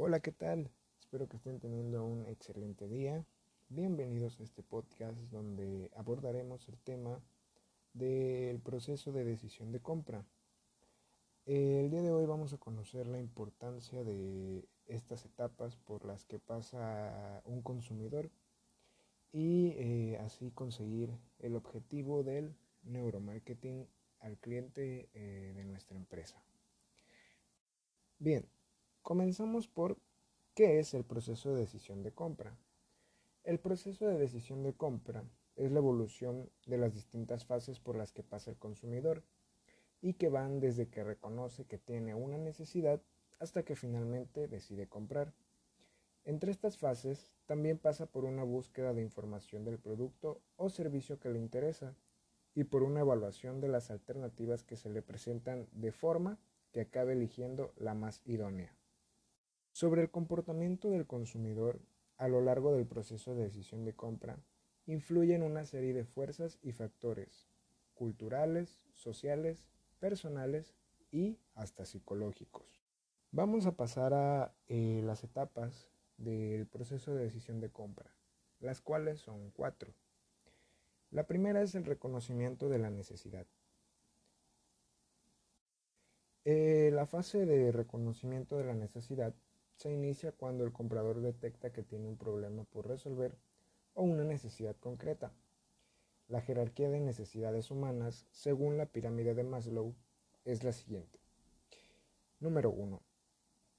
Hola, ¿qué tal? Espero que estén teniendo un excelente día. Bienvenidos a este podcast donde abordaremos el tema del proceso de decisión de compra. El día de hoy vamos a conocer la importancia de estas etapas por las que pasa un consumidor y eh, así conseguir el objetivo del neuromarketing al cliente eh, de nuestra empresa. Bien, comenzamos por qué es el proceso de decisión de compra. El proceso de decisión de compra es la evolución de las distintas fases por las que pasa el consumidor y que van desde que reconoce que tiene una necesidad hasta que finalmente decide comprar. Entre estas fases también pasa por una búsqueda de información del producto o servicio que le interesa y por una evaluación de las alternativas que se le presentan de forma que acabe eligiendo la más idónea. Sobre el comportamiento del consumidor a lo largo del proceso de decisión de compra, influyen una serie de fuerzas y factores culturales, sociales, personales y hasta psicológicos. Vamos a pasar a eh, las etapas del proceso de decisión de compra, las cuales son cuatro. La primera es el reconocimiento de la necesidad. Eh, la fase de reconocimiento de la necesidad se inicia cuando el comprador detecta que tiene un problema por resolver o una necesidad concreta. La jerarquía de necesidades humanas, según la pirámide de Maslow, es la siguiente. Número 1.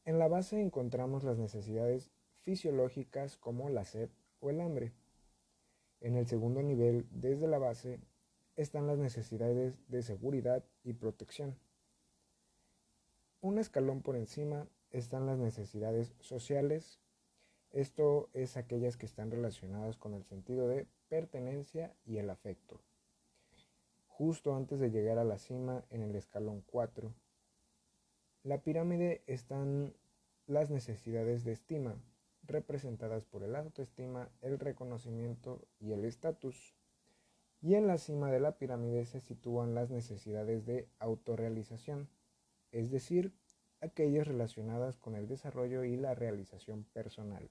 En la base encontramos las necesidades fisiológicas como la sed o el hambre. En el segundo nivel, desde la base, están las necesidades de seguridad y protección. Un escalón por encima están las necesidades sociales. Esto es aquellas que están relacionadas con el sentido de pertenencia y el afecto. Justo antes de llegar a la cima en el escalón 4, la pirámide están las necesidades de estima, representadas por el autoestima, el reconocimiento y el estatus. Y en la cima de la pirámide se sitúan las necesidades de autorrealización, es decir, aquellas relacionadas con el desarrollo y la realización personal.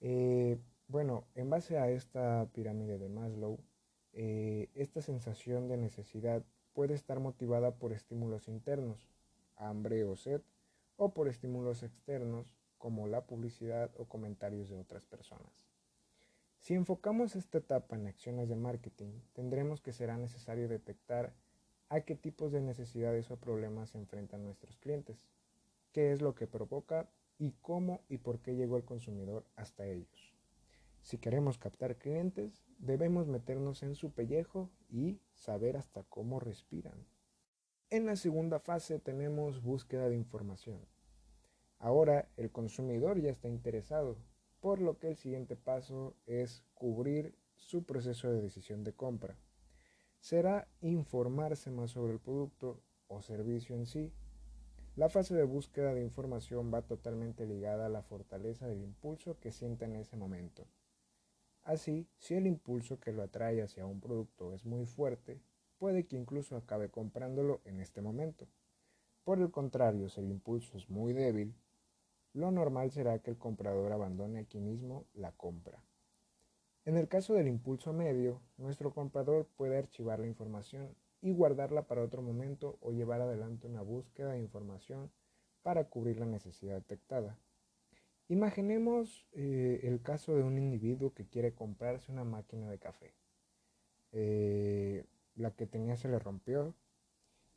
Eh, bueno, en base a esta pirámide de Maslow, eh, esta sensación de necesidad puede estar motivada por estímulos internos, hambre o sed, o por estímulos externos como la publicidad o comentarios de otras personas. Si enfocamos esta etapa en acciones de marketing, tendremos que será necesario detectar a qué tipos de necesidades o problemas se enfrentan nuestros clientes, qué es lo que provoca y cómo y por qué llegó el consumidor hasta ellos. Si queremos captar clientes, debemos meternos en su pellejo y saber hasta cómo respiran. En la segunda fase tenemos búsqueda de información. Ahora el consumidor ya está interesado, por lo que el siguiente paso es cubrir su proceso de decisión de compra será informarse más sobre el producto o servicio en sí. La fase de búsqueda de información va totalmente ligada a la fortaleza del impulso que siente en ese momento. Así, si el impulso que lo atrae hacia un producto es muy fuerte, puede que incluso acabe comprándolo en este momento. Por el contrario, si el impulso es muy débil, lo normal será que el comprador abandone aquí mismo la compra. En el caso del impulso medio, nuestro comprador puede archivar la información y guardarla para otro momento o llevar adelante una búsqueda de información para cubrir la necesidad detectada. Imaginemos eh, el caso de un individuo que quiere comprarse una máquina de café. Eh, la que tenía se le rompió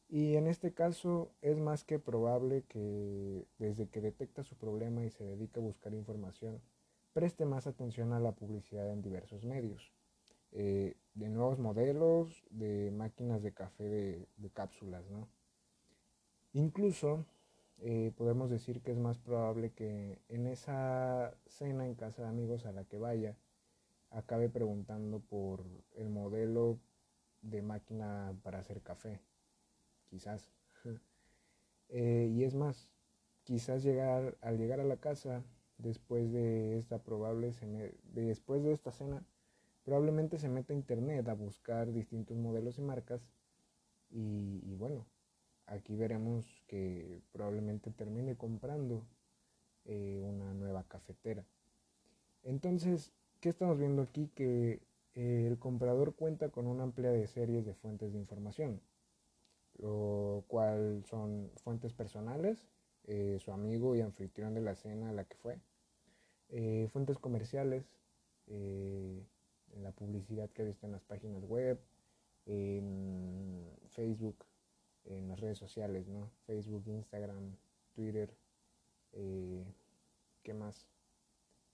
y en este caso es más que probable que desde que detecta su problema y se dedica a buscar información, preste más atención a la publicidad en diversos medios, eh, de nuevos modelos, de máquinas de café de, cápsulas, ¿no? Incluso eh, podemos decir que es más probable que en esa cena en casa de amigos a la que vaya, acabe preguntando por el modelo de máquina para hacer café, quizás. Eh, y es más, quizás llegar, al llegar a la casa después de esta probable después de esta cena probablemente se meta a internet a buscar distintos modelos y marcas y, bueno aquí veremos que probablemente termine comprando eh, una nueva cafetera. Entonces, ¿qué estamos viendo aquí? Que eh, el comprador cuenta con una amplia de series de fuentes de información, lo cual son fuentes personales, eh, su amigo y anfitrión de la cena a la que fue, fuentes comerciales, en la publicidad que ha visto en las páginas web, en Facebook, en las redes sociales, ¿no? Facebook, Instagram, Twitter, eh, ¿qué más?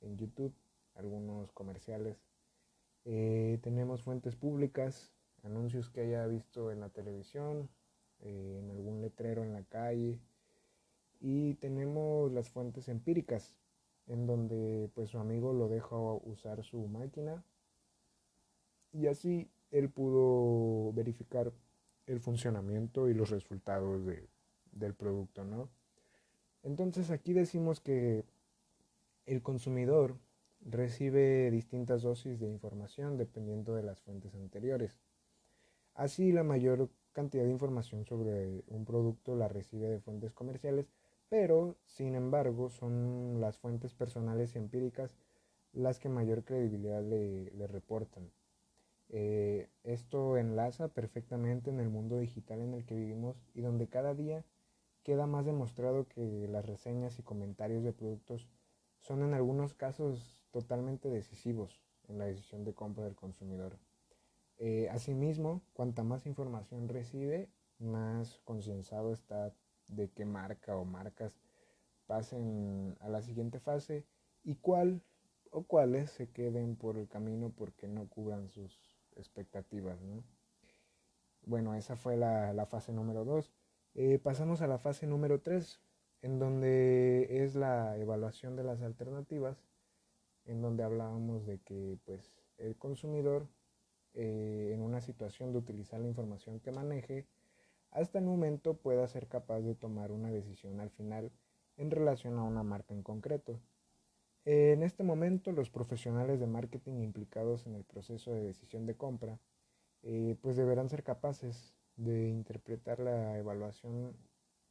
En YouTube, algunos comerciales. Eh, tenemos fuentes públicas, anuncios que haya visto en la televisión, eh, en algún letrero en la calle. Y tenemos las fuentes empíricas, en donde pues su amigo lo deja usar su máquina y así él pudo verificar el funcionamiento y los resultados del producto, ¿no? Entonces aquí decimos que el consumidor recibe distintas dosis de información dependiendo de las fuentes anteriores. Así la mayor cantidad de información sobre un producto la recibe de fuentes comerciales, pero sin embargo son las fuentes personales y empíricas las que mayor credibilidad le, reportan. Eh, esto enlaza perfectamente en el mundo digital en el que vivimos y donde cada día queda más demostrado que las reseñas y comentarios de productos son en algunos casos totalmente decisivos en la decisión de compra del consumidor. Eh, asimismo, cuanta más información recibe, más concienciado está de qué marca o marcas pasen a la siguiente fase y cuál o cuáles se queden por el camino porque no cubran sus expectativas. ¿no? Bueno, esa fue la, fase número 2. Eh, pasamos a la fase número 3, en donde es la evaluación de las alternativas, en donde hablábamos de que pues, el consumidor eh, en una situación de utilizar la información que maneje, hasta el momento pueda ser capaz de tomar una decisión al final en relación a una marca en concreto. En este momento, los profesionales de marketing implicados en el proceso de decisión de compra, eh, pues deberán ser capaces de interpretar la evaluación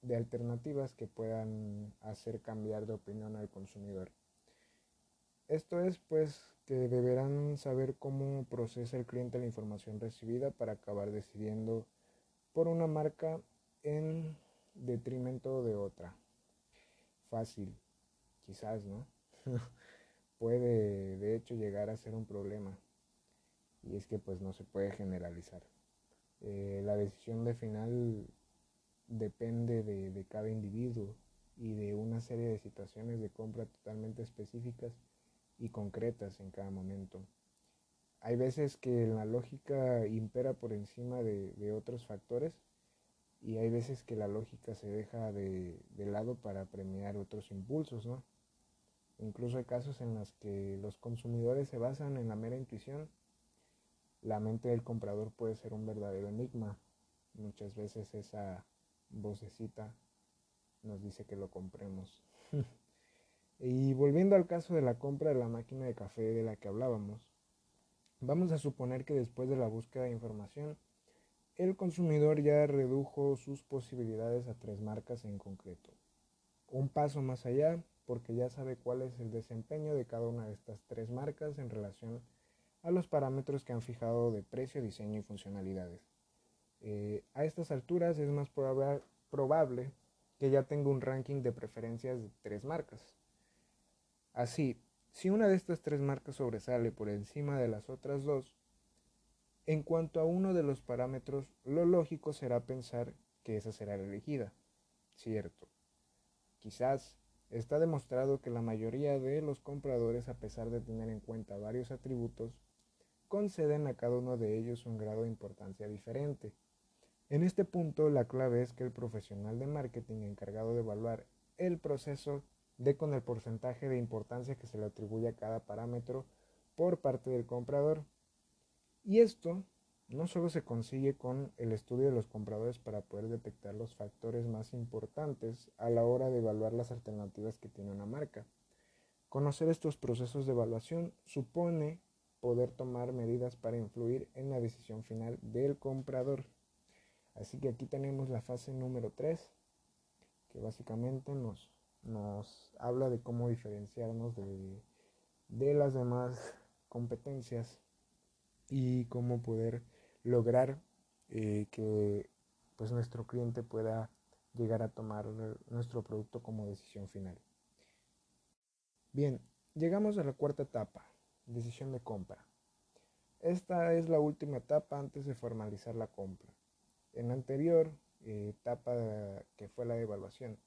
de alternativas que puedan hacer cambiar de opinión al consumidor. Esto es, pues, que deberán saber cómo procesa el cliente la información recibida para acabar decidiendo por una marca en detrimento de otra. Fácil, quizás, ¿no? puede de hecho llegar a ser un problema y es que pues no se puede generalizar. Eh, la decisión de final depende de, de, cada individuo y de una serie de situaciones de compra totalmente específicas y concretas en cada momento. Hay veces que la lógica impera por encima de, otros factores y hay veces que la lógica se deja de, de lado para premiar otros impulsos, ¿no? Incluso hay casos en los que los consumidores se basan en la mera intuición. La mente del comprador puede ser un verdadero enigma. Muchas veces esa vocecita nos dice que lo compremos. y volviendo al caso de la compra de la máquina de café de la que hablábamos, vamos a suponer que después de la búsqueda de información, el consumidor ya redujo sus posibilidades a tres marcas en concreto. Un paso más allá, porque ya sabe cuál es el desempeño de cada una de estas tres marcas en relación a los parámetros que han fijado de precio, diseño y funcionalidades. Eh, a estas alturas es más probable que ya tenga un ranking de preferencias de tres marcas. Así, si una de estas tres marcas sobresale por encima de las otras dos, en cuanto a uno de los parámetros, lo lógico será pensar que esa será la elegida. Cierto. Quizás Está demostrado que la mayoría de los compradores, a pesar de tener en cuenta varios atributos, conceden a cada uno de ellos un grado de importancia diferente. En este punto, la clave es que el profesional de marketing encargado de evaluar el proceso dé con el porcentaje de importancia que se le atribuye a cada parámetro por parte del comprador. Y esto no solo se consigue con el estudio de los compradores para poder detectar los factores más importantes a la hora de evaluar las alternativas que tiene una marca. Conocer estos procesos de evaluación supone poder tomar medidas para influir en la decisión final del comprador. Así que aquí tenemos la fase número 3, que básicamente nos, nos habla de cómo diferenciarnos de, de las demás competencias y cómo poder lograr eh, que pues nuestro cliente pueda llegar a tomar nuestro producto como decisión final. Bien, llegamos a la cuarta etapa, decisión de compra. Esta es la última etapa antes de formalizar la compra. En la anterior eh, etapa que fue la evaluación,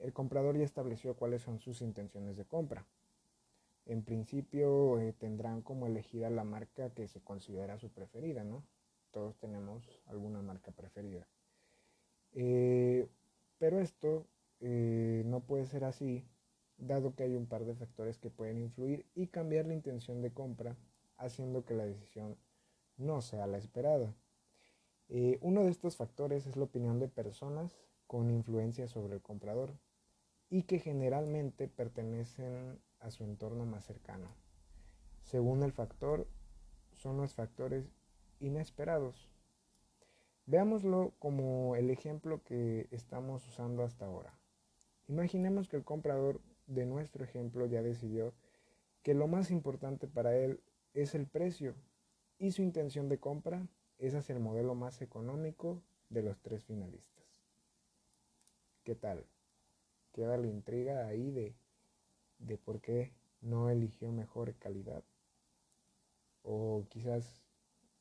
el comprador ya estableció cuáles son sus intenciones de compra. En principio eh, tendrán como elegida la marca que se considera su preferida, ¿no? Todos tenemos alguna marca preferida. Eh, pero esto no puede ser así, dado que hay un par de factores que pueden influir y cambiar la intención de compra haciendo que la decisión no sea la esperada. Eh, uno de estos factores es la opinión de personas con influencia sobre el comprador y que generalmente pertenecen a su entorno más cercano. Según el factor, son los factores inesperados. Veámoslo como el ejemplo que estamos usando hasta ahora. Imaginemos que el comprador de nuestro ejemplo ya decidió que lo más importante para él es el precio y su intención de compra es hacia el modelo más económico de los tres finalistas. ¿Qué tal? Queda la intriga ahí de, de por qué no eligió mejor calidad. O quizás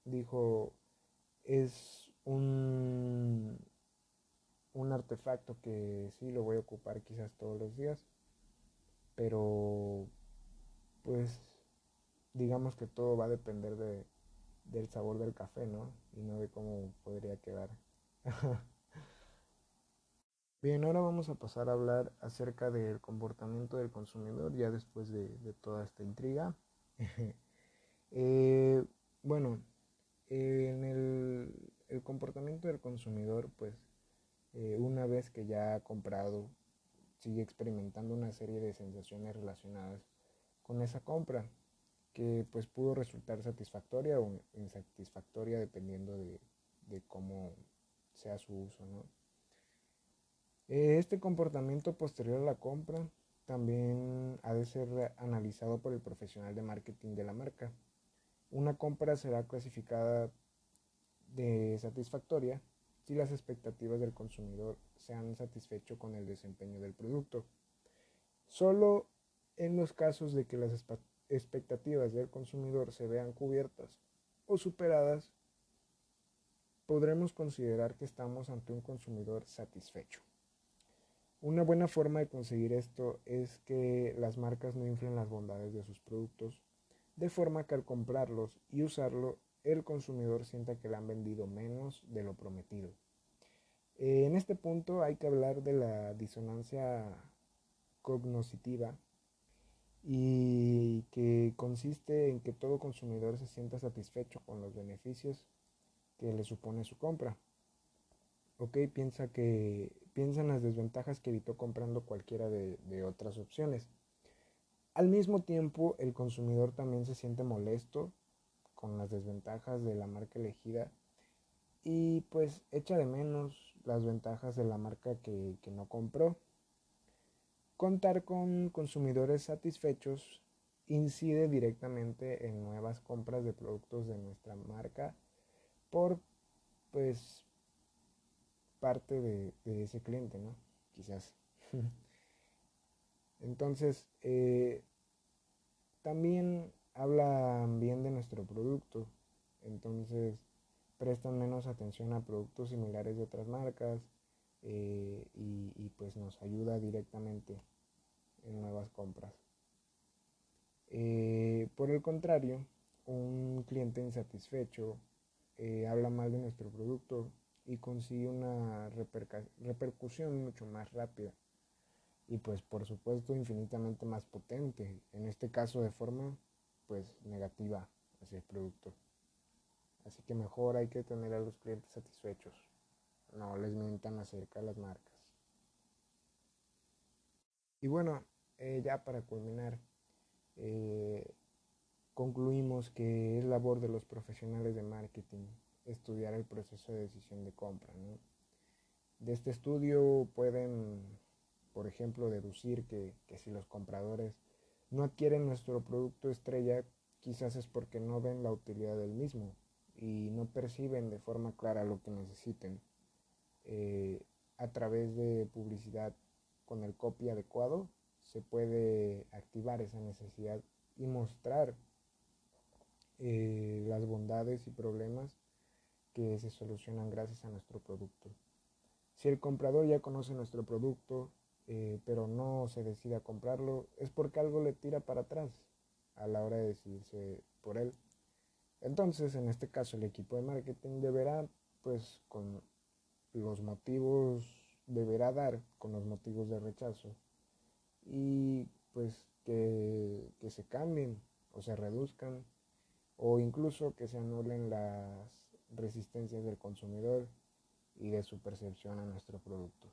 dijo, es un, un artefacto que sí lo voy a ocupar quizás todos los días, pero pues digamos que todo va a depender de, del sabor del café, ¿no? Y no de cómo podría quedar. Bien, ahora vamos a pasar a hablar acerca del comportamiento del consumidor ya después de, toda esta intriga. Eh, bueno, en el, comportamiento del consumidor, pues eh, una vez que ya ha comprado, sigue experimentando una serie de sensaciones relacionadas con esa compra que pues pudo resultar satisfactoria o insatisfactoria dependiendo de, cómo sea su uso. Eh, este comportamiento posterior a la compra también ha de ser analizado por el profesional de marketing de la marca. Una compra será clasificada de satisfactoria si las expectativas del consumidor se han satisfecho con el desempeño del producto. Solo en los casos de que las expectativas del consumidor se vean cubiertas o superadas, podremos considerar que estamos ante un consumidor satisfecho. Una buena forma de conseguir esto es que las marcas no inflen las bondades de sus productos, de forma que al comprarlos y usarlo, el consumidor sienta que le han vendido menos de lo prometido. En este punto hay que hablar de la disonancia cognoscitiva y que consiste en que todo consumidor se sienta satisfecho con los beneficios que le supone su compra. Ok, piensa que piensa en las desventajas que evitó comprando cualquiera de, de otras opciones. Al mismo tiempo, el consumidor también se siente molesto con las desventajas de la marca elegida y pues echa de menos las ventajas de la marca que, que no compró. Contar con consumidores satisfechos incide directamente en nuevas compras de productos de nuestra marca por pues parte de, ese cliente, ¿no? Quizás. Entonces, eh, también hablan bien de nuestro producto. Entonces, prestan menos atención a productos similares de otras marcas eh, y, pues nos ayuda directamente en nuevas compras. Eh, por el contrario, un cliente insatisfecho eh, habla mal de nuestro producto y consigue una repercusión mucho más rápida y pues por supuesto infinitamente más potente, en este caso de forma pues negativa hacia el producto. Así que mejor hay que tener a los clientes satisfechos no les mientan acerca de las marcas. Y bueno, eh, ya para culminar, eh, concluimos que es labor de los profesionales de marketing estudiar el proceso de decisión de compra. De este estudio pueden por ejemplo, deducir que, que si los compradores no adquieren nuestro producto estrella, quizás es porque no ven la utilidad del mismo y no perciben de forma clara lo que necesiten. Eh, a través de publicidad con el copy adecuado se puede activar esa necesidad y mostrar eh, las bondades y problemas que se solucionan gracias a nuestro producto. Si el comprador ya conoce nuestro producto, eh, pero no se decide a comprarlo, es porque algo le tira para atrás a la hora de decidirse por él. Entonces, en este caso, el equipo de marketing deberá, pues, con los motivos, deberá dar con los motivos de rechazo y pues que, que se cambien o se reduzcan o incluso que se anulen las resistencias del consumidor y de su percepción a nuestro producto.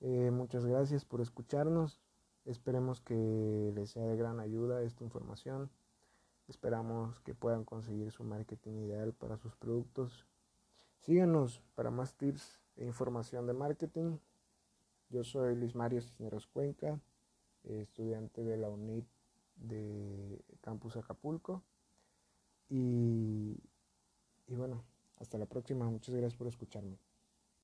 Eh, muchas gracias por escucharnos. Esperemos que les sea de gran ayuda esta información. Esperamos que puedan conseguir su marketing ideal para sus productos. Síganos para más tips e información de marketing. Yo soy Luis Mario Cisneros Cuenca, estudiante de la UNIT de Campus Acapulco. Y, y bueno, hasta la próxima. Muchas gracias por escucharme.